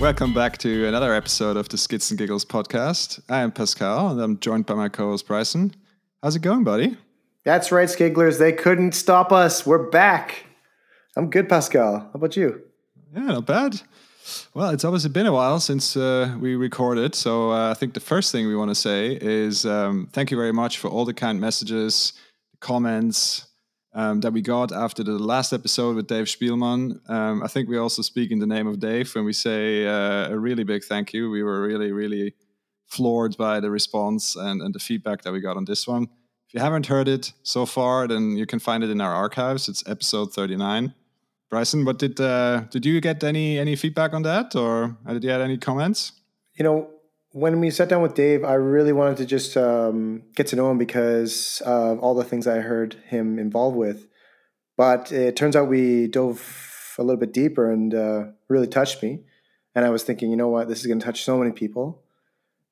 Welcome back to another episode of the Skids and Giggles podcast. I am Pascal and I'm joined by my co host Bryson. How's it going, buddy? That's right, Skigglers. They couldn't stop us. We're back. I'm good, Pascal. How about you? Yeah, not bad. Well, it's obviously been a while since uh, we recorded, so uh, I think the first thing we want to say is um, thank you very much for all the kind messages, comments um, that we got after the last episode with Dave Spielmann. Um, I think we also speak in the name of Dave when we say uh, a really big thank you. We were really, really floored by the response and, and the feedback that we got on this one. If you haven't heard it so far, then you can find it in our archives. It's episode 39. Bryson, what did uh, did you get any any feedback on that, or did you have any comments? You know, when we sat down with Dave, I really wanted to just um, get to know him because of all the things I heard him involved with. But it turns out we dove a little bit deeper and uh, really touched me. And I was thinking, you know what, this is going to touch so many people.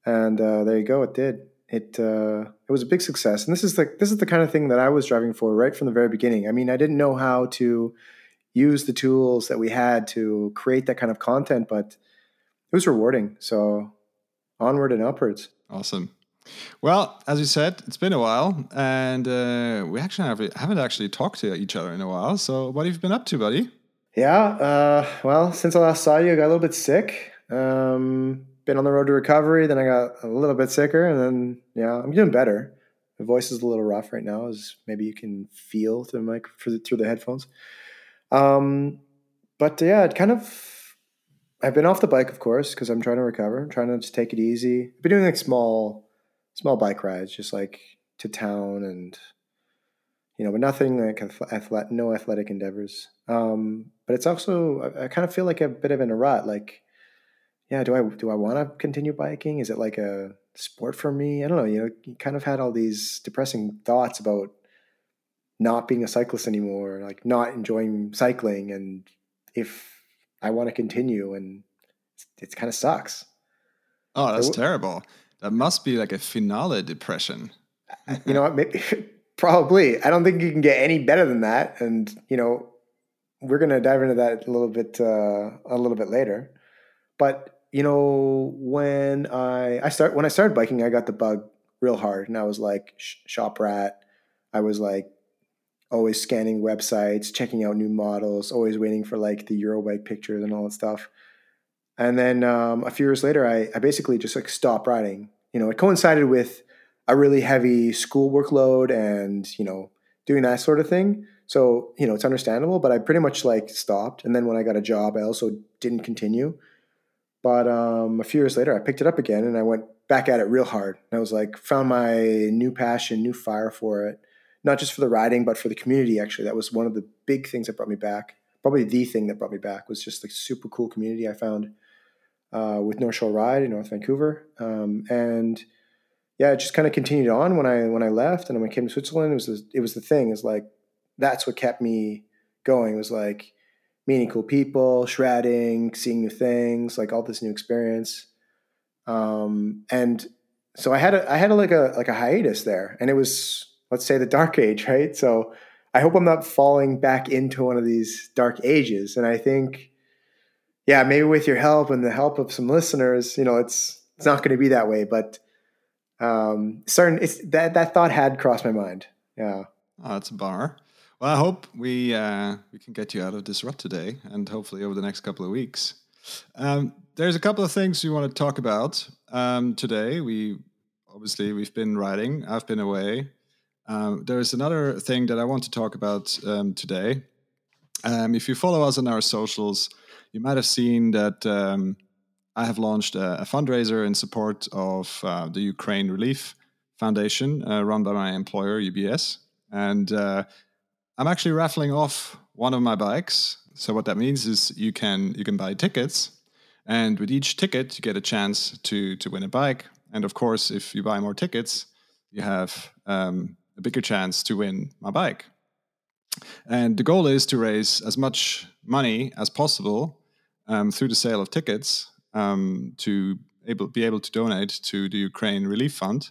And uh, there you go, it did. It uh, it was a big success, and this is the this is the kind of thing that I was driving for right from the very beginning. I mean, I didn't know how to use the tools that we had to create that kind of content, but it was rewarding. So onward and upwards. Awesome. Well, as you said, it's been a while, and uh, we actually have, haven't actually talked to each other in a while. So, what have you been up to, buddy? Yeah, uh, well, since I last saw you, I got a little bit sick. Um, been on the road to recovery. Then I got a little bit sicker, and then yeah, I'm doing better. My voice is a little rough right now, as maybe you can feel through the mic through the headphones. Um, but yeah, it kind of. I've been off the bike, of course, because I'm trying to recover. I'm trying to just take it easy. I've been doing like small, small bike rides, just like to town and, you know, but nothing like athletic, no athletic endeavors. Um, but it's also I, I kind of feel like a bit of in a rut. Like, yeah, do I do I want to continue biking? Is it like a sport for me? I don't know. You know, you kind of had all these depressing thoughts about not being a cyclist anymore, like not enjoying cycling, and if I want to continue, and it kind of sucks. Oh, that's so, terrible. That must be like a finale depression. you know what? Maybe, probably. I don't think you can get any better than that. And you know, we're gonna dive into that a little bit uh, a little bit later. But you know, when I I start when I started biking, I got the bug real hard, and I was like shop rat. I was like always scanning websites, checking out new models, always waiting for like the Eurobike pictures and all that stuff. And then um, a few years later, I, I basically just like stopped riding. You know, it coincided with a really heavy school workload and, you know, doing that sort of thing. So, you know, it's understandable, but I pretty much like stopped. And then when I got a job, I also didn't continue. But um, a few years later, I picked it up again and I went back at it real hard. And I was like, found my new passion, new fire for it not just for the riding, but for the community. Actually, that was one of the big things that brought me back. Probably the thing that brought me back was just the super cool community I found uh, with North Shore Ride in North Vancouver, um, and yeah, it just kind of continued on when I when I left and when I came to Switzerland. It was the, it was the thing is like that's what kept me going. It was like meeting cool people, shredding, seeing new things, like all this new experience. Um, and so I had a, I had a, like a like a hiatus there, and it was let's say the dark age, right? So I hope I'm not falling back into one of these dark ages. And I think, yeah, maybe with your help and the help of some listeners, you know, it's it's not going to be that way. But um, certain it's that that thought had crossed my mind. Yeah. Oh, that's a bar. Well, I hope we uh, we can get you out of this rut today, and hopefully over the next couple of weeks. Um, there's a couple of things we want to talk about um, today. We obviously we've been writing. I've been away. Um, there's another thing that I want to talk about um, today. Um, if you follow us on our socials, you might have seen that um, I have launched a, a, fundraiser in support of uh, the Ukraine Relief Foundation, uh, run by my employer UBS, and uh, I'm actually raffling off one of my bikes. So what that means is you can you can buy tickets, and with each ticket you get a chance to to win a bike. And of course, if you buy more tickets, you have um, a bigger chance to win my bike. And the goal is to raise as much money as possible um, through the sale of tickets um, to able, be able to donate to the Ukraine Relief Fund.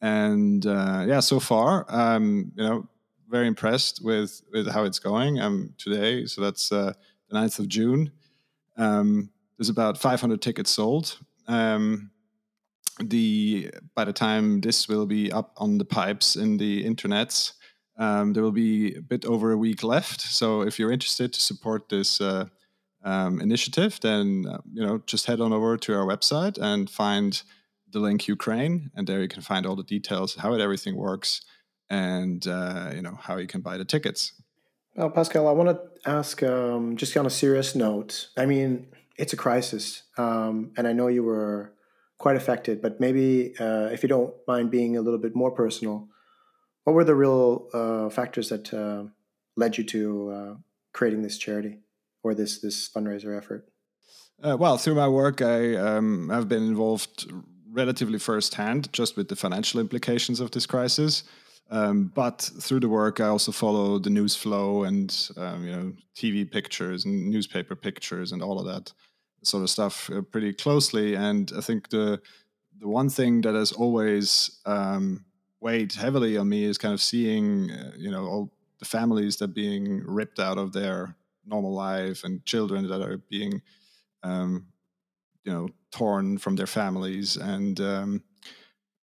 And uh, yeah, so far, um, you know, very impressed with with how it's going um, today. So that's uh, the 9th of June. Um, there's about 500 tickets sold. Um, the by the time this will be up on the pipes in the internets, um, there will be a bit over a week left. So if you're interested to support this uh, um, initiative, then uh, you know just head on over to our website and find the link Ukraine, and there you can find all the details how it everything works, and uh, you know how you can buy the tickets. Well, Pascal, I want to ask um, just on a serious note. I mean, it's a crisis, um, and I know you were quite affected. But maybe uh, if you don't mind being a little bit more personal, what were the real uh, factors that uh, led you to uh, creating this charity or this this fundraiser effort? Uh, well, through my work, I um, have been involved relatively firsthand just with the financial implications of this crisis. Um, but through the work, I also follow the news flow and um, you know TV pictures and newspaper pictures and all of that sort of stuff uh, pretty closely. And I think the the one thing that has always um, weighed heavily on me is kind of seeing uh, you know all the families that are being ripped out of their normal life and children that are being um, you know torn from their families. And um,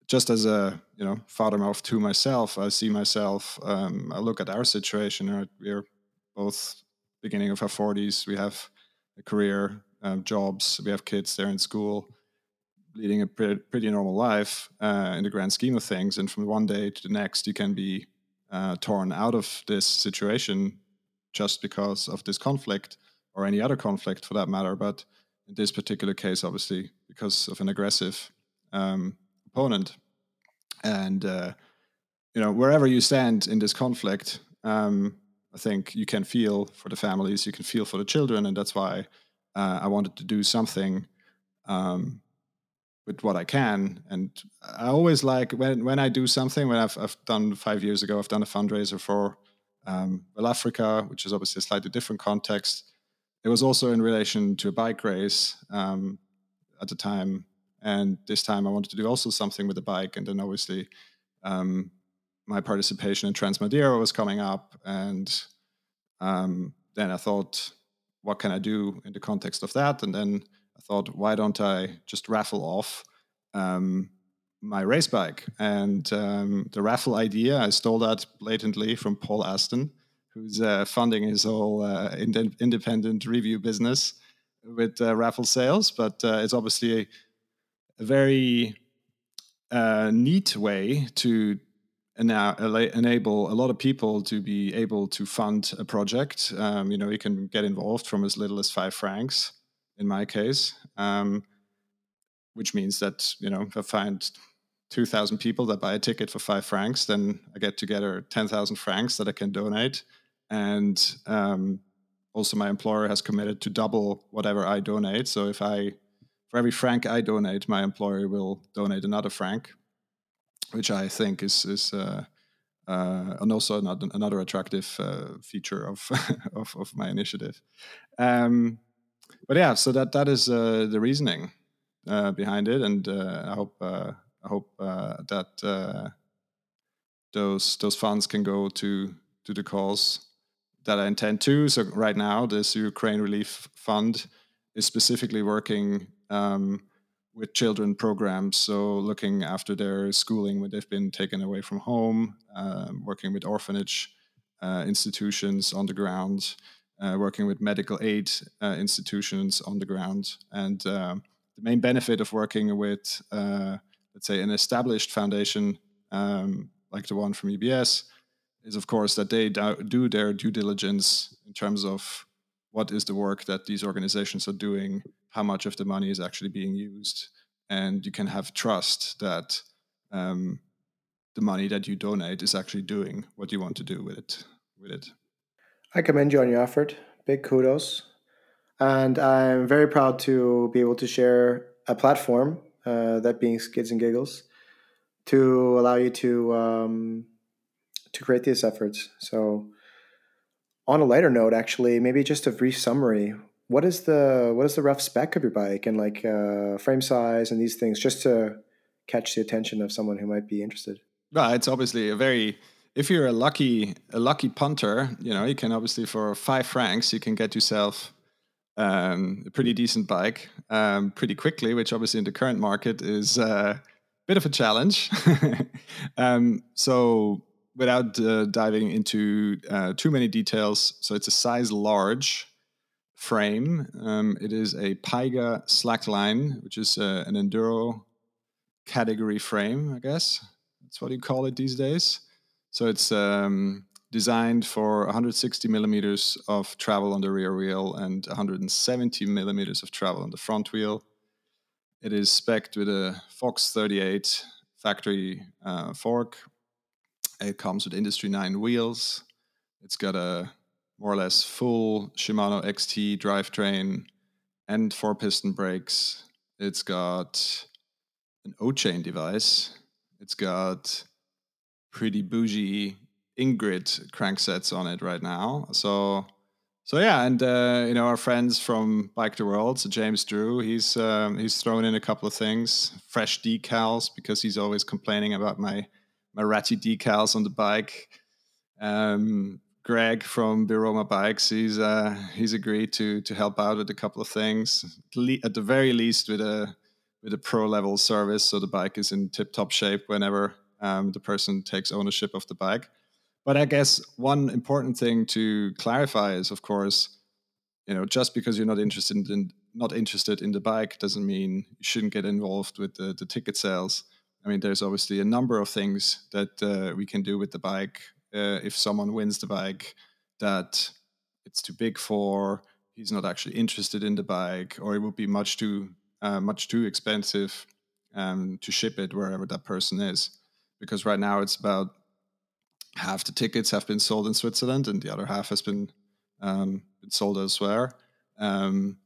just as a you know father of two myself i see myself um, i look at our situation we're both beginning of our 40s we have a career um, jobs. We have kids they're in school leading a pretty, pretty normal life uh, in the grand scheme of things. And from one day to the next you can be uh, torn out of this situation just because of this conflict or any other conflict for that matter. But in this particular case obviously because of an aggressive um, opponent. And uh, you know, wherever you stand in this conflict, um, I think you can feel for the families, you can feel for the children, and that's why uh, I wanted to do something um, with what I can. And I always like when when I do something. When I've I've done five years ago, I've done a fundraiser for um, Well Africa, which is obviously a slightly different context. It was also in relation to a bike race um, at the time and this time I wanted to do also something with the bike. And then obviously um, my participation in Transmadeira was coming up. And um, then I thought, what can I do in the context of that? And then I thought, why don't I just raffle off um, my race bike? And um, the raffle idea, I stole that blatantly from Paul Aston, who's uh, funding his whole uh, ind- independent review business with uh, raffle sales. But uh, it's obviously a very uh, neat way to ena- enable a lot of people to be able to fund a project. Um, you know, you can get involved from as little as five francs, in my case, um, which means that you know if I find two thousand people that buy a ticket for five francs, then I get together ten thousand francs that I can donate, and um, also my employer has committed to double whatever I donate. So if I for every franc I donate, my employer will donate another franc, which I think is is uh, uh, and also another, another attractive uh, feature of, of, of my initiative. Um, but yeah, so that that is uh, the reasoning uh, behind it, and uh, I hope I hope that those those funds can go to to the cause that I intend to. So right now, this Ukraine Relief Fund is specifically working um, with children programs. So looking after their schooling when they've been taken away from home, uh, working with orphanage uh, institutions on the ground, uh, working with medical aid uh, institutions on the ground. And um, the main benefit of working with, uh, let's say, an established foundation um, like the one from UBS is, of course, that they do their due diligence in terms of what is the work that these organizations are doing how much of the money is actually being used, and you can have trust that um, the money that you donate is actually doing what you want to do with it. With it, I commend you on your effort. Big kudos, and I'm very proud to be able to share a platform, uh, that being Skids and Giggles, to allow you to um, to create these efforts. So, on a lighter note, actually, maybe just a brief summary what is the what is the rough spec of your bike and like uh, frame size and these things just to catch the attention of someone who might be interested well it's obviously a very if you're a lucky a lucky punter you know you can obviously for five francs you can get yourself um, a pretty decent bike um, pretty quickly, which obviously in the current market is uh, a bit of a challenge. um, so, without uh, diving into uh, too many details, so it's a size large frame. Um, it is a Pyga slackline, which is uh, an enduro category frame, I guess. That's what you call it these days. So it's um, designed for 160 millimeters of travel on the rear wheel and 170 millimeters of travel on the front wheel. It is specced with a Fox 38 factory uh, fork. It comes with Industry 9 wheels. It's got a more or less full Shimano XT drivetrain and four piston brakes. It's got an O chain device. It's got pretty bougie Ingrid cranksets on it right now. So, so yeah, and uh, you know our friends from Bike the World, so James Drew, he's um, he's thrown in a couple of things, fresh decals because he's always complaining about my my ratty decals on the bike. Um, Greg from Biroma Bikes, he's uh, he's agreed to to help out with a couple of things, at the very least with a with a pro level service, so the bike is in tip top shape whenever um, the person takes ownership of the bike. But I guess one important thing to clarify is, of course, you know, just because you're not interested in not interested in the bike doesn't mean you shouldn't get involved with the, the ticket sales. I mean, there's obviously a number of things that uh, we can do with the bike. Uh, if someone wins the bike that it's too big for, he's not actually interested in the bike, or it would be much too uh, much too expensive um, to ship it wherever that person is. Because right now it's about half the tickets have been sold in Switzerland and the other half has been, um, been sold elsewhere. Um,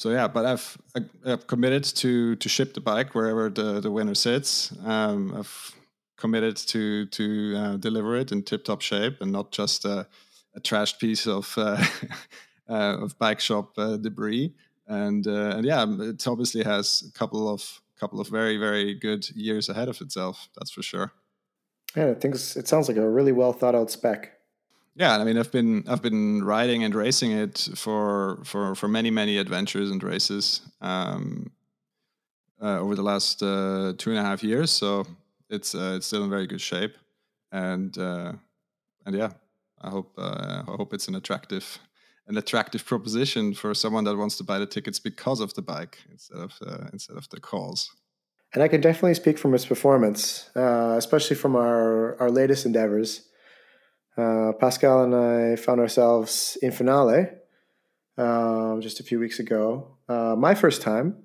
so yeah, but I've I've committed to to ship the bike wherever the the winner sits. Um, I've committed to to uh, deliver it in tip top shape and not just a, a trashed piece of uh, uh, of bike shop uh, debris. And uh, and yeah, it obviously has a couple of couple of very very good years ahead of itself. That's for sure. Yeah, I think it sounds like a really well thought out spec. Yeah, I mean, I've been I've been riding and racing it for for for many many adventures and races um, uh, over the last uh, two and a half years. So it's uh, it's still in very good shape, and uh, and yeah, I hope uh, I hope it's an attractive an attractive proposition for someone that wants to buy the tickets because of the bike instead of uh, instead of the calls. And I can definitely speak from its performance, especially from our, our latest endeavors. Uh, Pascal and I found ourselves in finale um, just a few weeks ago. Uh, my first time.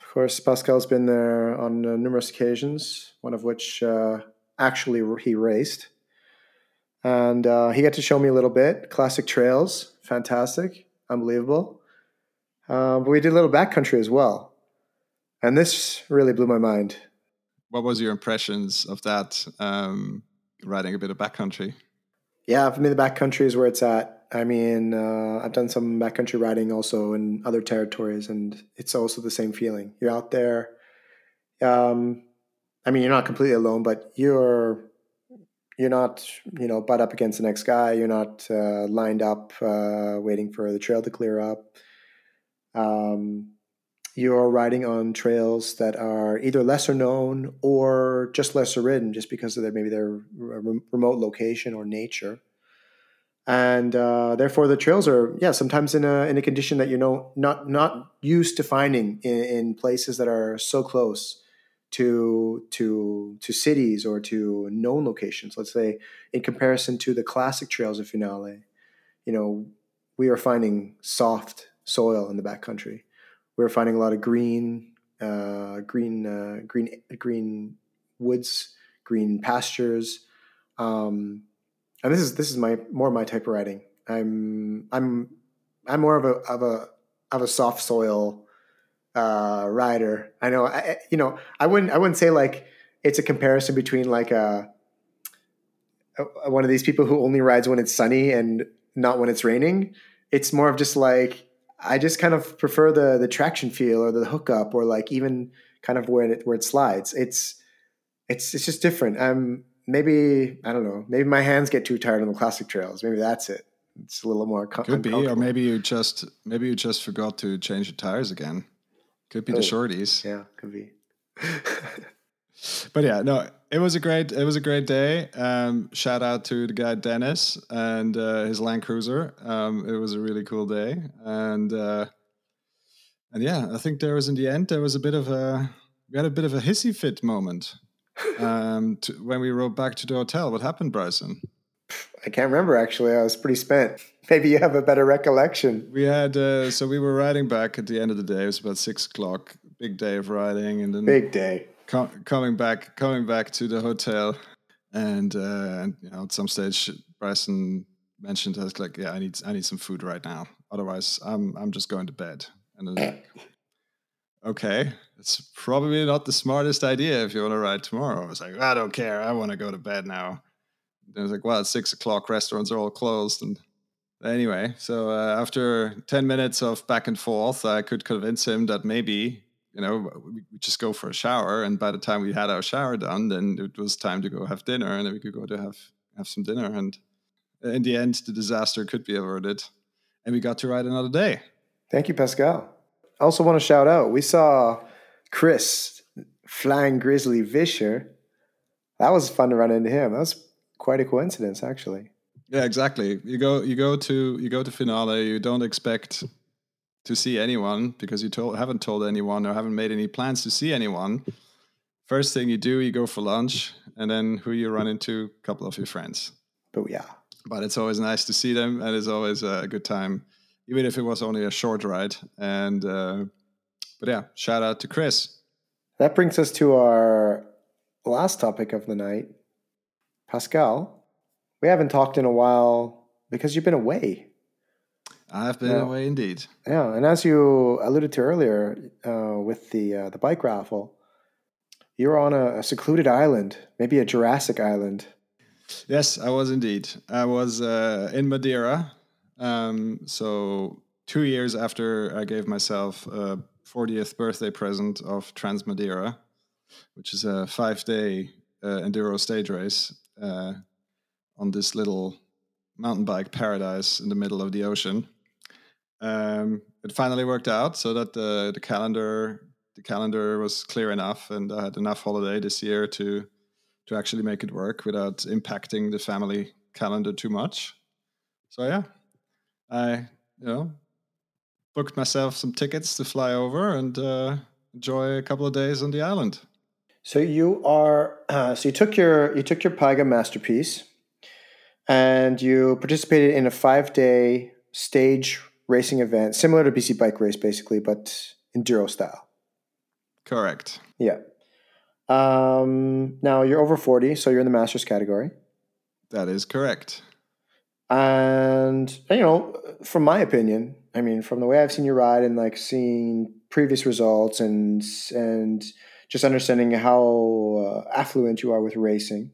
Of course, Pascal's been there on uh, numerous occasions, one of which uh, actually he raced. And uh, he got to show me a little bit. Classic trails, fantastic, unbelievable. but we did a little backcountry as well. And this really blew my mind. What was your impressions of that, um, riding a bit of backcountry? Yeah, for me, the backcountry is where it's at. I mean, uh, I've done some backcountry riding also in other territories, and it's also the same feeling. You're out there. Um, I mean, you're not completely alone, but you're you're not you know butt up against the next guy. You're not uh, lined up uh, waiting for the trail to clear up. Um, you're riding on trails that are either lesser known or just lesser ridden, just because of their maybe their remote location or nature. And uh, therefore, the trails are yeah sometimes in a in a condition that you know not not used to finding in, in places that are so close to to to cities or to known locations. Let's say in comparison to the classic trails of Finale, you know we are finding soft soil in the backcountry we were finding a lot of green, uh, green, uh, green, green woods, green pastures. Um, and this is this is my more my type of riding. I'm I'm I'm more of a of a of a soft soil uh, rider. I know I, you know I wouldn't I wouldn't say like it's a comparison between like a, a one of these people who only rides when it's sunny and not when it's raining. It's more of just like I just kind of prefer the the traction feel or the hookup or like even kind of where it where it slides. It's it's it's just different. Um, maybe I don't know. Maybe my hands get too tired on the classic trails. Maybe that's it. It's a little more com- Could be, or maybe you just maybe you just forgot to change the tires again. Could be the Oh. shorties. Yeah, could be. But yeah, no, it was a great it was a great day. Um, shout out to the guy Dennis and uh, his Land Cruiser. Um, it was a really cool day, and uh, and yeah, I think there was in the end there was a bit of a we had a bit of a hissy fit moment um, to, when we rode back to the hotel. What happened, Bryson? I can't remember actually. I was pretty spent. Maybe you have a better recollection. We had uh, so we were riding back at the end of the day. It was about six o'clock. Big day of riding, and then Big day. Com- coming back coming back to the hotel and uh and, you know at some stage bryson mentioned I like yeah i need i need some food right now. Otherwise i'm i'm just going to bed. And I like okay it's probably not the smartest idea if you want to ride tomorrow. I was like i don't care. I want to go to bed now. And I was like well it's six o'clock restaurants are all closed. And anyway so uh, after 10 minutes of back and forth i could convince him that maybe you know, we we just go for a shower. And by the time we had our shower done, then it was time to go have dinner, and then we could go to have have some dinner. And in the end, the disaster could be averted, and we got to ride another day. Thank you, Pascal. I also want to shout out. We saw Chris flying grizzly Vischer. That was fun to run into him. That was quite a coincidence, actually. Yeah, exactly. You go you go to you go to finale. You don't expect to see anyone because you told haven't told anyone or haven't made any plans to see anyone. First thing you do, you go for lunch, and then who you run into? A couple of your friends. But yeah, but it's always nice to see them and it's always a good time even if it was only a short ride and uh, but yeah shout out to chris that brings us to our last topic of the night. Pascal, we haven't talked in a while because you've been away. I've been Yeah. away indeed Yeah, and as you alluded to earlier uh, with the uh, the bike raffle, you're on a, a secluded island, maybe a Jurassic island. yes i was indeed i was uh, in madeira um, so two years after i gave myself a 40th birthday present of trans madeira which is a five day uh, enduro stage race uh, on this little mountain bike paradise in the middle of the ocean. Um, it finally worked out so that the the calendar the calendar was clear enough, and I had enough holiday this year to to actually make it work without impacting the family calendar too much. So yeah, I you know booked myself some tickets to fly over and uh, enjoy a couple of days on the island. So you are uh, so you took your you took your Pyga masterpiece, and you participated in a five day stage racing event similar to BC Bike Race, basically, but enduro style. Correct. Yeah. Um, now you're over forty, so you're in the masters category. That is correct. And you know, from my opinion, I mean, from the way I've seen you ride and like seeing previous results and and just understanding how uh, affluent you are with racing,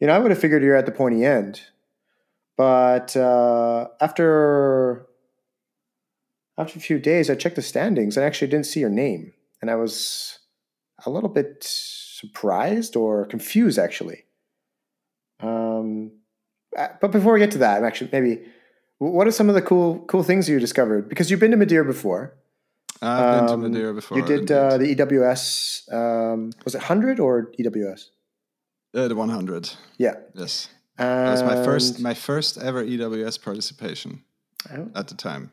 you know, I would have figured you're at the pointy end. But uh, after after a few days, I checked the standings and actually didn't see your name, and I was a little bit surprised or confused, actually. Um, uh, but before we get to that, I'm actually maybe what are some of the cool cool things you discovered? Because you've been to Madeira before. I've been to Um, Madeira before. You did uh, the EWS. Um, was it hundred or EWS? Uh, the 100. Yeah, Yes, that was my first my first ever EWS participation Oh. at the time.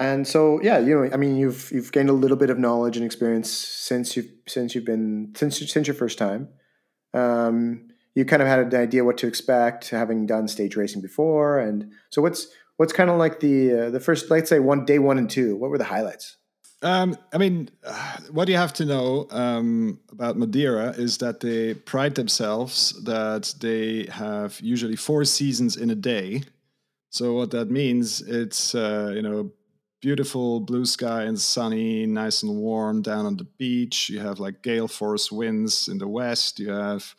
And so, yeah, you know, I mean, you've you've gained a little bit of knowledge and experience since you've since you've been since since your first time. Um, you kind of had an idea what to expect, having done stage racing before, and so what's what's kind of like the uh, the first, let's say, one day one and two. What were the highlights? Um, I mean, uh, what you have to know um, about Madeira is that they pride themselves that they have usually four seasons in a day. So what that means, it's uh, you know beautiful blue sky and sunny, nice and warm down on the beach. You have like gale force winds in the west. You have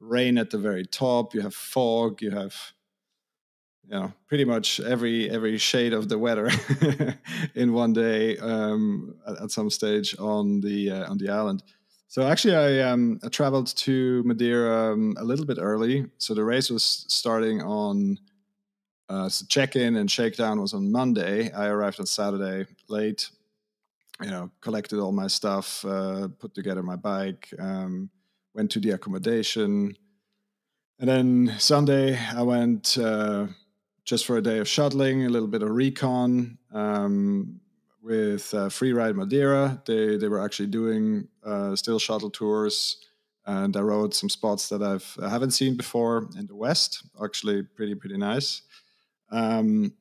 rain at the very top. You have fog. You have you know pretty much every every shade of the weather in one day um, at, at some stage on the uh, on the island. So actually, I um, I traveled to Madeira um, a little bit early. So the race was starting on Uh, so check-in and shakedown was on Monday. I arrived on Saturday late. You know, collected all my stuff, uh, put together my bike, um, went to the accommodation, and then Sunday I went uh, just for a day of shuttling, a little bit of recon um, with uh, Freeride Madeira. They they were actually doing uh, still shuttle tours and I rode some spots that I've I haven't seen before in the West. Actually, pretty pretty nice. Um,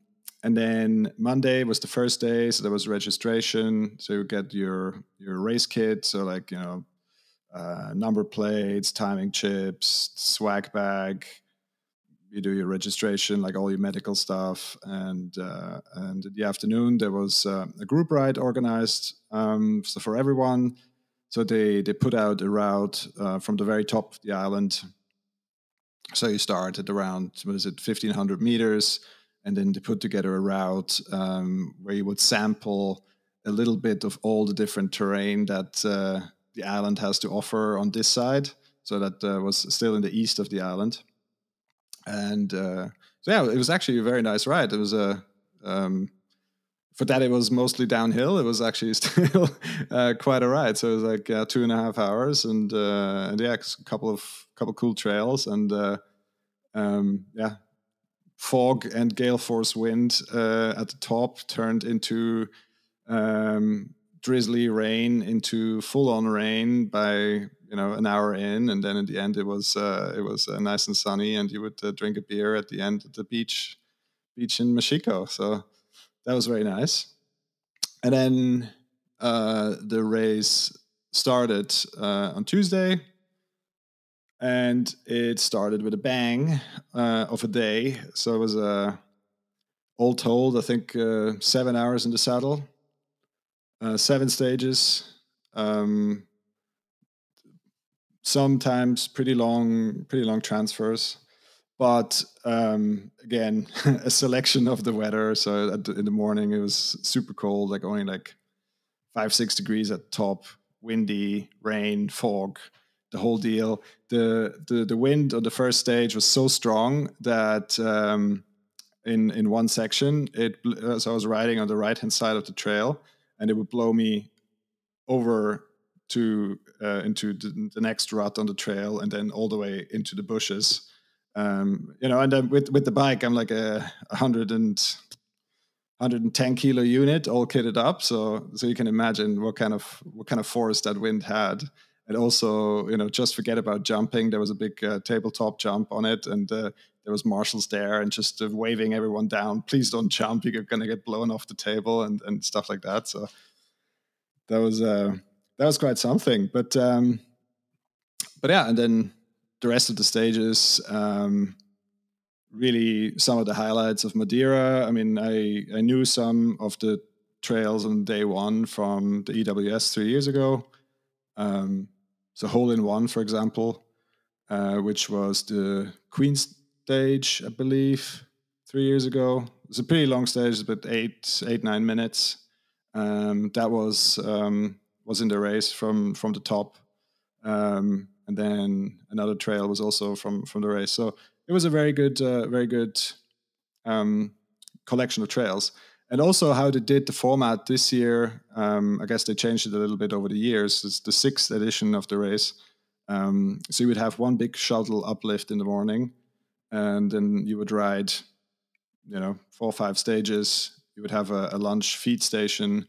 and then Monday was the first day, so there was registration. So you get your your race kit, so like you know, uh, number plates, timing chips, swag bag. You do your registration, like all your medical stuff, and uh, and in the afternoon there was uh, a group ride organized, um, so for everyone so they they put out a route uh, from the very top of the island. So you start at around what is it, fifteen hundred meters, and then they put together a route um, where you would sample a little bit of all the different terrain that uh, the island has to offer on this side. So that uh, was still in the east of the island, and uh, so yeah, it was actually a very nice ride. It was a um, for that it was mostly downhill. It was actually still uh, quite a ride. So it was like uh, two and a half hours and uh, and yeah a couple of couple cool trails and uh, um, yeah fog and gale force wind uh, at the top turned into um, drizzly rain into full on rain by you know an hour in. And then in the end it was uh, it was nice and sunny and you would drink a beer at the end at the beach beach in Machico. So that was very nice. And then uh, the race started uh, on Tuesday, and it started with a bang uh, of a day. So it was a uh, all told, I think uh, seven hours in the saddle, uh, seven stages. Um, sometimes pretty long, pretty long transfers but um, again, a selection of the weather. So in the morning it was super cold, like only like five six degrees at top, windy, rain, fog, the whole deal. The the the wind on the first stage was so strong that. Um, in, in one section, it as I was riding on the right hand side of the trail, and it would blow me over to uh, into the, the next rut on the trail, and then all the way into the bushes um, you know, and then with with the bike, I'm like a hundred and 110 kilo unit all kitted up. So so you can imagine what kind of what kind of force that wind had. And also you know just forget about jumping. There was a big uh, tabletop jump on it and uh, there was marshals there and just uh, waving everyone down please don't jump. You're gonna get blown off the table and and stuff like that. So that was uh that was quite something. But um but yeah and then the rest of the stages, um, really some of the highlights of Madeira. I mean, I, I knew some of the trails on day one from the EWS three years ago. Um, so hole in one, for example, uh, which was the Queen stage, I believe, three years ago. It's a pretty long stage, about eight, eight, nine minutes. Um, that was um, was in the race from from the top. Um, and then another trail was also from from the race. So it was a very good, uh, very good um, collection of trails. And also how they did the format this year. Um, I guess they changed it a little bit over the years. It's the sixth edition of the race. Um, so you would have one big shuttle uplift in the morning, and then you would ride, you know, four or five stages. You would have a, a lunch feed station,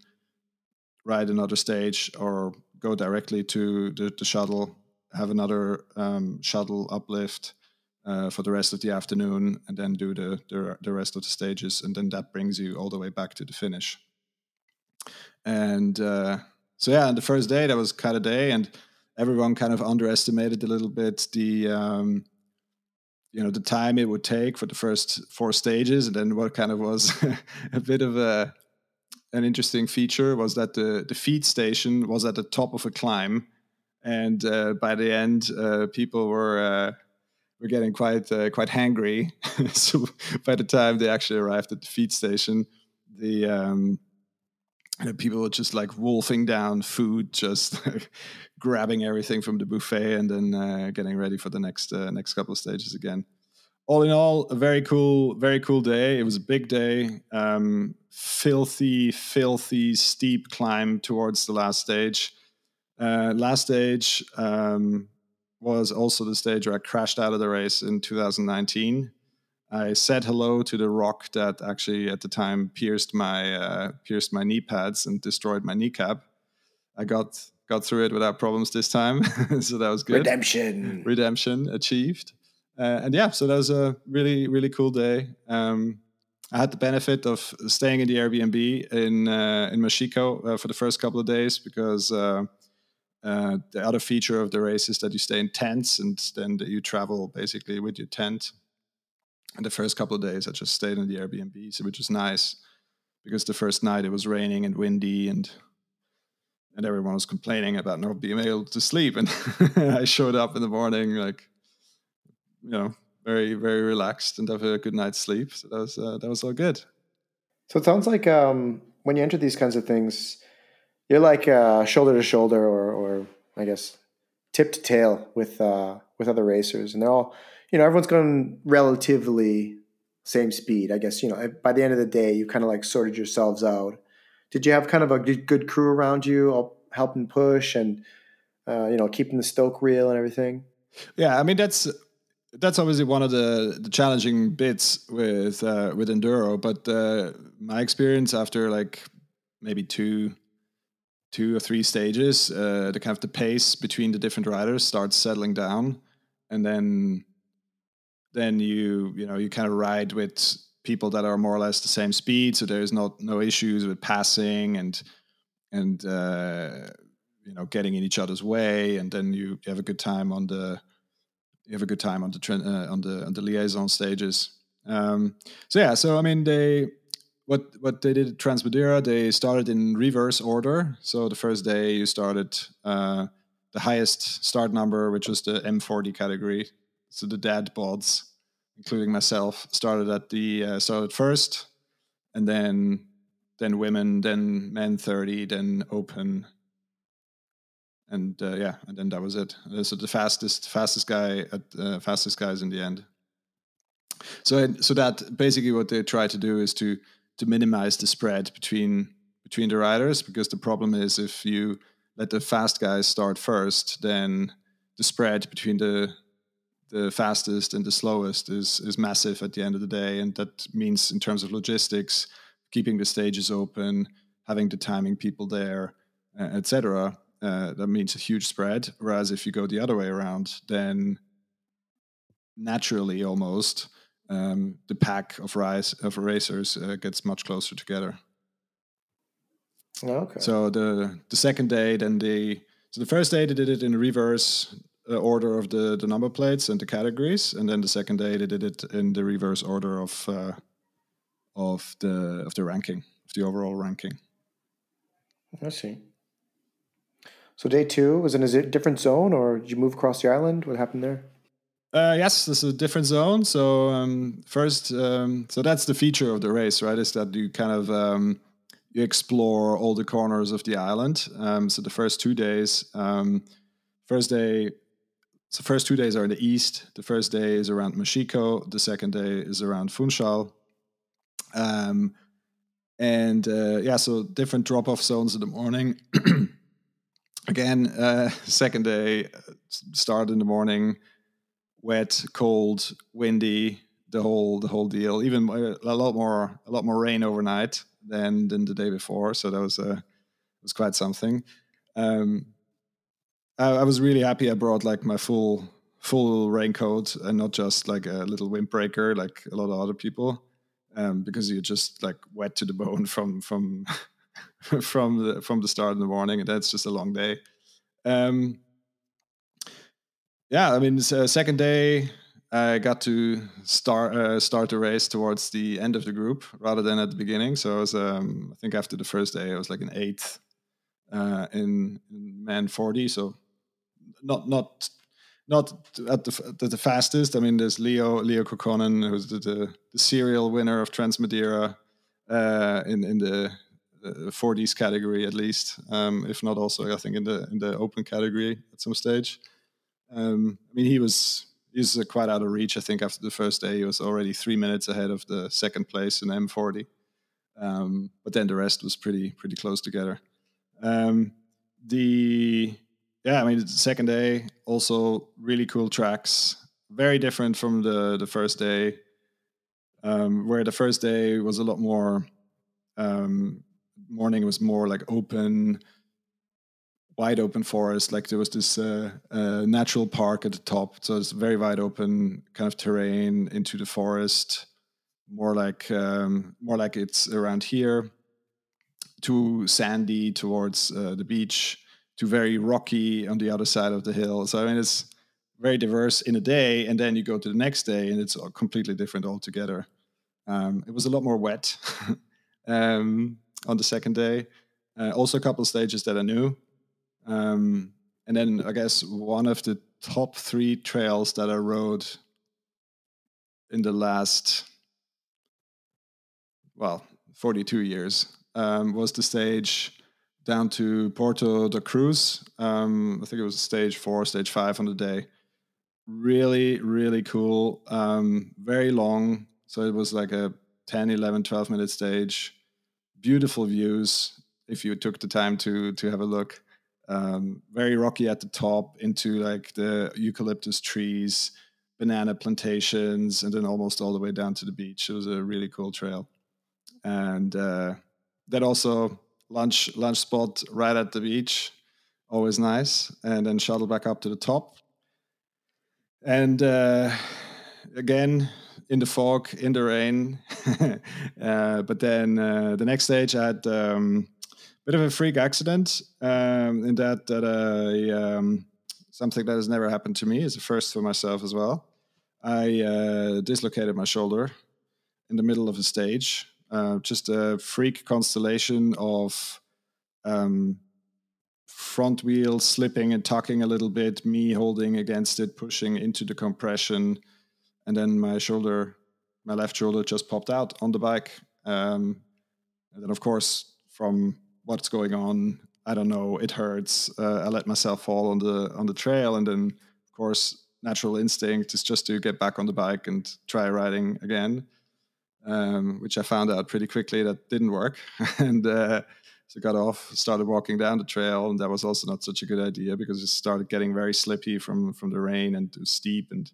ride another stage, or go directly to the, the shuttle have another um, shuttle uplift uh, for the rest of the afternoon, and then do the, the, the rest of the stages, and then that brings you all the way back to the finish. And uh, so yeah, on the first day that was kind of day, and everyone kind of underestimated a little bit the um, you know the time it would take for the first four stages, and then what kind of was a bit of a an interesting feature was that the the feed station was at the top of a climb and uh, by the end, uh, people were uh, were getting quite quite hangry. so by the time they actually arrived at the feed station, the um, people were just like wolfing down food, just grabbing everything from the buffet, and then uh, getting ready for the next uh, next couple of stages again. all in all, a very cool, very cool day. It was a big day. Um, filthy, filthy, steep climb towards the last stage. Uh, last stage um, was also the stage where I crashed out of the race in 2019. I said hello to the rock that actually at the time pierced my uh, pierced my knee pads and destroyed my kneecap. I got got through it without problems this time, so that was good. Redemption, redemption achieved uh, and yeah, so that was a really really cool day. Um, I had the benefit of staying in the Airbnb in uh, in Machico uh, for the first couple of days because uh, uh, the other feature of the race is that you stay in tents and then you travel basically with your tent. And the first couple of days, I just stayed in the Airbnb, which was nice because the first night it was raining and windy and and everyone was complaining about not being able to sleep. And I showed up in the morning like you know very very relaxed and have a good night's sleep. So that was uh, that was all good. So it sounds like um, when you enter these kinds of things, you're like uh, shoulder to shoulder, or or I guess tip to tail with uh, with other racers, and they're all you know everyone's going relatively same speed. I guess you know by the end of the day, you kind of like sorted yourselves out. Did you have kind of a good, good crew around you, helping push and uh, you know keeping the stoke real and everything? Yeah, I mean that's that's obviously one of the, the challenging bits with uh, with enduro. But uh, my experience after like maybe two two or three stages, uh, the kind of the pace between the different riders starts settling down, and then then you you know you kind of ride with people that are more or less the same speed, so there's not no issues with passing and and uh, you know getting in each other's way, and then you, have a good time on the you have a good time on the uh, on the on the liaison stages. Um, so yeah, so I mean they what what they did at Transmadeira, they started in reverse order. So the first day you started uh, the highest start number, which was the M40 category. So the dad bods, including myself, started at the uh, started first, and then then women, then men 30, then open, and uh, yeah, and then that was it. Uh, so the fastest fastest guy at uh, fastest guys in the end. So so that basically what they try to do is to to minimize the spread between between the riders because the problem is if you let the fast guys start first, then the spread between the the fastest and the slowest is is massive at the end of the day, and that means in terms of logistics, keeping the stages open, having the timing people there, uh, etc uh, that means a huge spread. Whereas if you go the other way around, then naturally almost um, the pack of rise of racers uh, gets much closer together. Okay. So the the second day, then they so the first day they did it in reverse uh, order of the the number plates and the categories, and then the second day they did it in the reverse order of uh, of the of the ranking of the overall ranking. I see. So day two was in a different zone, or did you move across the island? What happened there? Uh, yes, this is a different zone. So um, first, um, so that's the feature of the race, right? Is that you kind of um, you explore all the corners of the island. Um, so the first two days, um, first day, so first two days are in the east. The first day is around Machico. The second day is around Funchal. Um, and uh, yeah, so different drop-off zones in the morning. again, uh, second day, start in the morning, wet, cold, windy, the whole the whole deal. Even a lot more a lot more rain overnight than than the day before. So that was uh, was quite something. Um, I, I was really happy. I brought like my full full raincoat and not just like a little windbreaker like a lot of other people, um, because you're just like wet to the bone from from from the from the start in the morning, and that's just a long day. Um, yeah, I mean, uh, second day, I got to start uh, start the race towards the end of the group rather than at the beginning. So I was, um, I think, after the first day, I was like an eighth uh, in, in man forty. So not not not at the at the fastest. I mean, there's Leo Leo Kokkonen, who's the, the, the serial winner of Transmadeira uh, in in the 40s category at least, um, if not also I think in the in the open category at some stage. Um, I mean, he was he's uh, quite out of reach. I think after the first day, he was already three minutes ahead of the second place in M40. Um, but then the rest was pretty pretty close together. Um, the yeah, I mean, the second day also really cool tracks, very different from the the first day. Um, where the first day was a lot more um, morning was more like open wide open forest like there was this uh, uh, natural park at the top. So it's very wide open kind of terrain into the forest more like um, more like it's around here. Too sandy towards uh, the beach to very rocky on the other side of the hill. So i mean it's very diverse in a day and then you go to the next day and it's completely different altogether. Um, it was a lot more wet um, on the second day. Uh, also a couple of stages that i knew um, and then I guess one of the top three trails that I rode in the last, well, 42 years um, was the stage down to Porto da Cruz. Um, I think it was stage four, stage five on the day. Really, really cool. Um, very long. So it was like a 10, 11, 12 minute stage. Beautiful views if you took the time to to have a look um, very rocky at the top into like the eucalyptus trees, banana plantations, and then almost all the way down to the beach. It was a really cool trail, and uh, that also lunch lunch spot right at the beach, always nice, and then shuttle back up to the top, and uh, again in the fog, in the rain, uh, but then uh, the next stage I had. Um, bit of a freak accident um, in that that um, something that has never happened to me is a first for myself as well. I uh, dislocated my shoulder in the middle of a stage. Uh, just a freak constellation of um, front wheel slipping and tucking a little bit, me holding against it, pushing into the compression, and then my shoulder, my left shoulder, just popped out on the bike. Um, and then, of course, from what's going on. I don't know. It hurts. Uh, I let myself fall on the on the trail, and then of course, natural instinct is just to get back on the bike and try riding again, um, which I found out pretty quickly that didn't work, and. Uh, so got off, started walking down the trail, and that was also not such a good idea because it started getting very slippy from from the rain and steep. And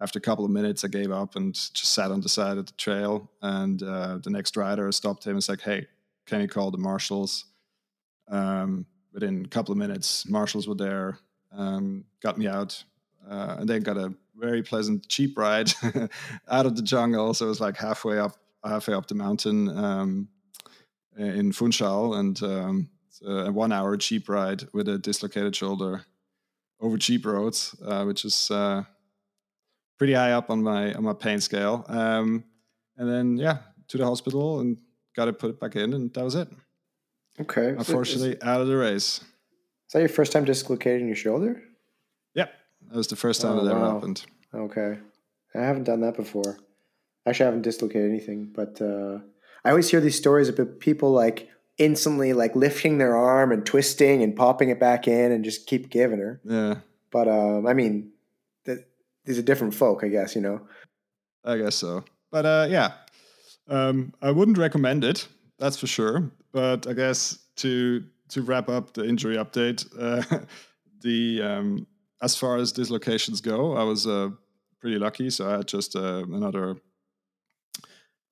after a couple of minutes, I gave up and just sat on the side of the trail. And uh, the next rider stopped him and said, "Hey, Kenny called the marshals. Um, within a couple of minutes, marshals were there, um, got me out, uh, and then got a very pleasant cheap ride out of the jungle. So it was like halfway up, halfway up the mountain um, in Funchal, and um, a one-hour cheap ride with a dislocated shoulder over cheap roads, uh, which is uh, pretty high up on my on my pain scale. Um, and then yeah, to the hospital and got to put it back in, and that was it. Okay. Unfortunately, is, out of the race. Is that your first time dislocating your shoulder? Yep, that was the first time oh, that wow. ever happened. Okay, I haven't done that before. Actually, I haven't dislocated anything, but uh, I always hear these stories about people like instantly like lifting their arm and twisting and popping it back in and just keep giving her. Yeah. But um, I mean, that these are different folk, I guess. You know. I guess so, but uh, yeah, um, I wouldn't recommend it. That's for sure. But I guess to to wrap up the injury update, uh, the um, as far as dislocations go, I was uh, pretty lucky. So I had just uh, another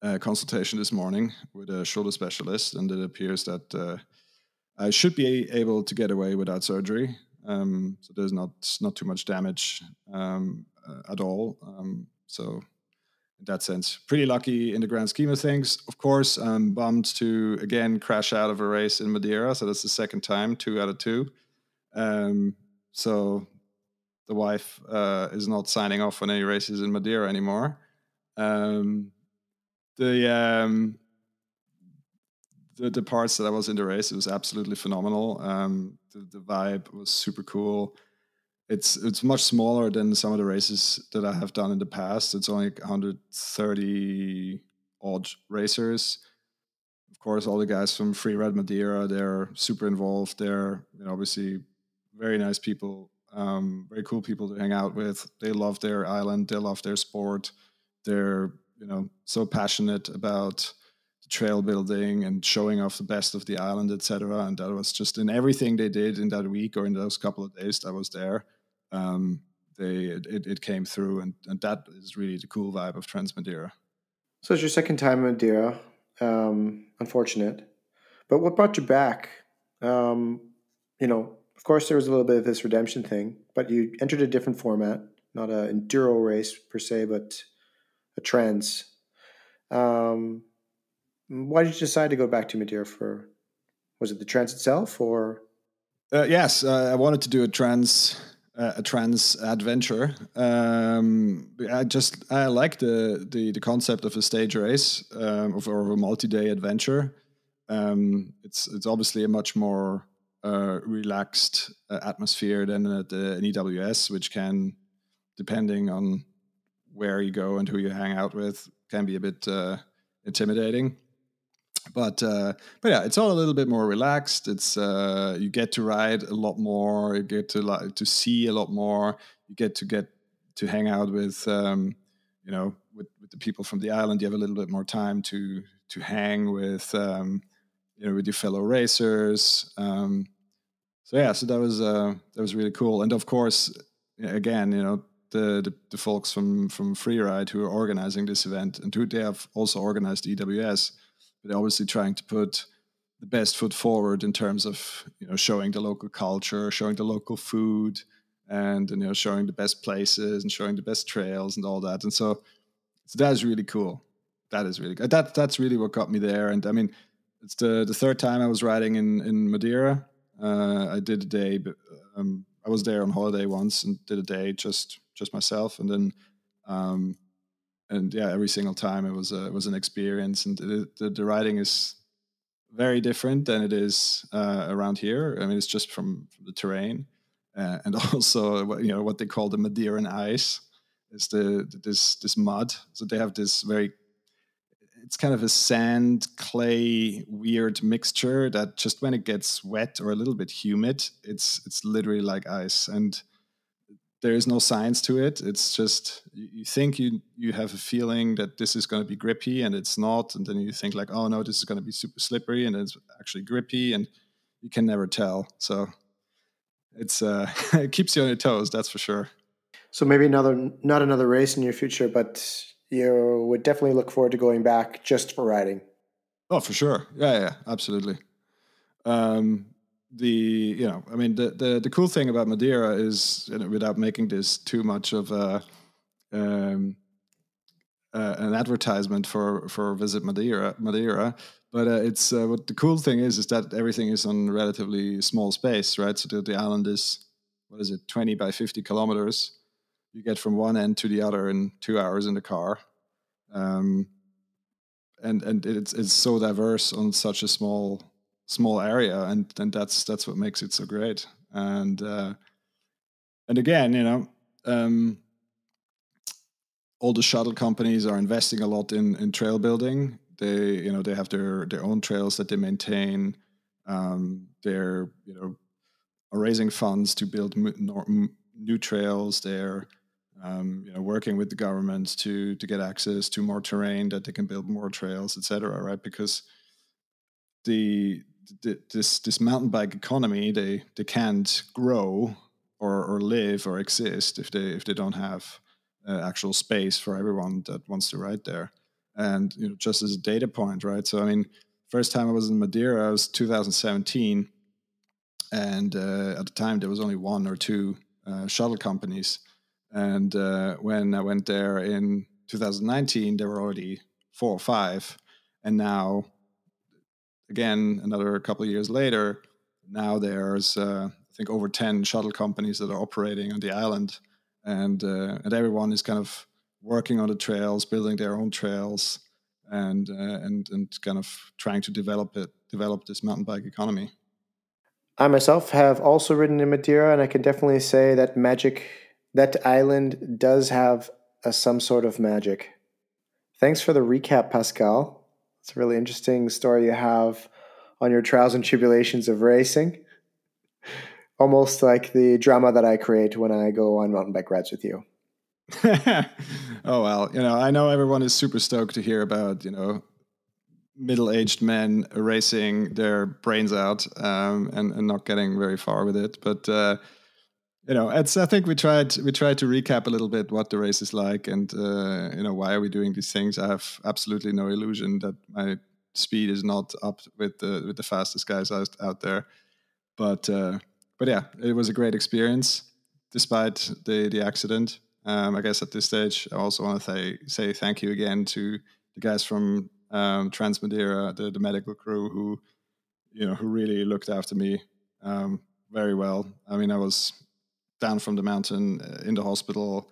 uh, consultation this morning with a shoulder specialist, and it appears that uh, I should be able to get away without surgery. Um, so there's not not too much damage um, uh, at all. Um, so in that sense. Pretty lucky in the grand scheme of things. Of course, I'm bummed to again crash out of a race in Madeira. So that's the second time, two out of two. Um, so the wife uh, is not signing off on any races in Madeira anymore. Um, the, um, the the parts that I was in the race, it was absolutely phenomenal. Um, the, the vibe was super cool it's it's much smaller than some of the races that I have done in the past. It's only 130 odd racers. Of course, all the guys from Freeride Madeira, they're super involved. They're you know, obviously very nice people. um, very cool people to hang out with. They love their island, they love their sport. They're you know so passionate about trail building and showing off the best of the island, etc. And that was just in everything they did in that week or in those couple of days that I was there. Um, they it, it came through, and, and that is really the cool vibe of Trans Madeira. So it's your second time in Madeira. Um, unfortunate, but what brought you back? Um, you know, of course, there was a little bit of this redemption thing, but you entered a different format, not an enduro race per se, but a trans. Um, why did you decide to go back to Madeira for? Was it the trans itself, or? Uh, yes, uh, I wanted to do a trans uh, a trans adventure. Um, I just I like the, the the concept of a stage race um, of, or a multi day adventure. Um, it's it's obviously a much more uh, relaxed uh, atmosphere than at the, an EWS, which can, depending on where you go and who you hang out with, can be a bit uh, intimidating but uh, but yeah, it's all a little bit more relaxed. It's uh, you get to ride a lot more. You get to like to see a lot more. You get to get to hang out with um, you know with, with the people from the island. You have a little bit more time to to hang with um, you know with your fellow racers. Um, so yeah, so that was uh, that was really cool. And of course, again, you know. The, the, the folks from from Freeride who are organizing this event and who they have also organized EWS obviously trying to put the best foot forward in terms of you know showing the local culture, showing the local food, and you know showing the best places and showing the best trails and all that. And so, so that is really cool. That is really good. That that's really what got me there. And I mean, it's the the third time I was riding in in Madeira. Uh, I did a day, um, I was there on holiday once and did a day just just myself, and then um, and yeah, every single time it was a, it was an experience, and the, the, the riding is very different than it is uh, around here. I mean, it's just from, from the terrain, uh, and also you know what they call the Madeiran ice is the this this mud. So they have this very it's kind of a sand clay weird mixture that just when it gets wet or a little bit humid, it's it's literally like ice and there is no science to it. It's just you think you you have a feeling that this is going to be grippy and it's not, and then you think like, oh no, this is going to be super slippery, and it's actually grippy, and you can never tell. So it's uh, it keeps you on your toes, that's for sure. So maybe another not another race in your future, but you would definitely look forward to going back just for riding. Oh, for sure. Yeah, yeah, absolutely. Um, the you know i mean the, the the cool thing about madeira is you know, without making this too much of a um, uh, an advertisement for for visit madeira madeira but uh, it's uh, what the cool thing is is that everything is on relatively small space right? So the, the island is what is it 20 by 50 kilometers. You get from one end to the other in two hours in the car. Um, and and it's it's so diverse on such a small small area, and and that's that's what makes it so great. And uh, and again, you know, um, all the shuttle companies are investing a lot in in trail building. They you know they have their their own trails that they maintain. Um, they're you know are raising funds to build new trails. They're um, you know working with the government to to get access to more terrain that they can build more trails, etc. Right? Because the this this mountain bike economy they they can't grow or, or live or exist if they if they don't have uh, actual space for everyone that wants to ride there. And you know just as a data point right? So i mean first time i was in madeira was 2017 and uh, at the time there was only one or two uh, shuttle companies. And uh, when i went there in 2019 there were already four or five. And now again, another couple of years later, now there's uh, I think over ten shuttle companies that are operating on the island, and uh, and everyone is kind of working on the trails, building their own trails, and uh, and and kind of trying to develop it, develop this mountain bike economy. I myself have also ridden in Madeira, and I can definitely say that magic, that island does have a, some sort of magic. Thanks for the recap, Pascal. It's a really interesting story you have on your trials and tribulations of racing. almost like the drama that I create when I go on mountain bike rides with you. oh well, you know, I know everyone is super stoked to hear about you know middle-aged men racing their brains out um, and, and not getting very far with it, but. Uh, you know, it's. I think we tried. We tried to recap a little bit what the race is like, and uh, you know, why are we doing these things? I have absolutely no illusion that my speed is not up with the with the fastest guys out, out there. But uh, but yeah, it was a great experience despite the the accident. Um, I guess at this stage, I also want to say say thank you again to the guys from um, Trans Madeira, the, the medical crew who you know who really looked after me um, very well. I mean, I was down from the mountain uh, in the hospital,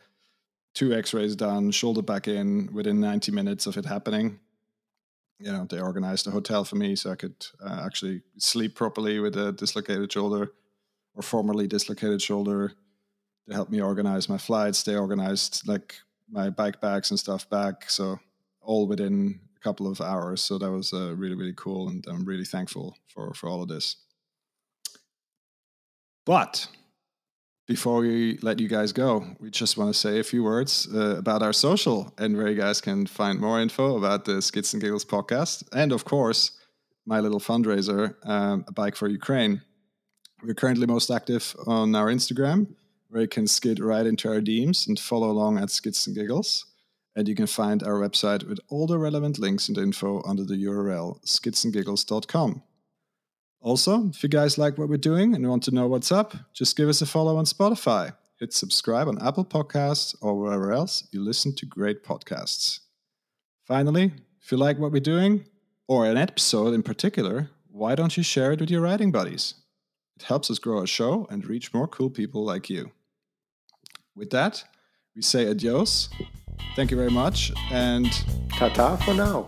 two X-rays done, shoulder back in within 90 minutes of it happening. You know, they organized a hotel for me so I could uh, actually sleep properly with a dislocated shoulder or formerly dislocated shoulder. They helped me organize my flights. They organized like my bike bags and stuff back. So all within a couple of hours. So that was uh, really, really cool. And I'm really thankful for, for all of this. But before we let you guys go, we just want to say a few words uh, about our social and where you guys can find more info about the Skids and Giggles podcast. And of course, my little fundraiser, um, A Bike for Ukraine. We're currently most active on our Instagram, where you can skid right into our DMs and follow along at Skids and Giggles. And you can find our website with all the relevant links and info under the URL skidsandgiggles.com. Also, if you guys like what we're doing and want to know what's up, just give us a follow on Spotify. Hit subscribe on Apple Podcasts or wherever else you listen to great podcasts. Finally, if you like what we're doing, or an episode in particular, why don't you share it with your writing buddies? It helps us grow our show and reach more cool people like you. With that, we say adios. Thank you very much and ta ta for now.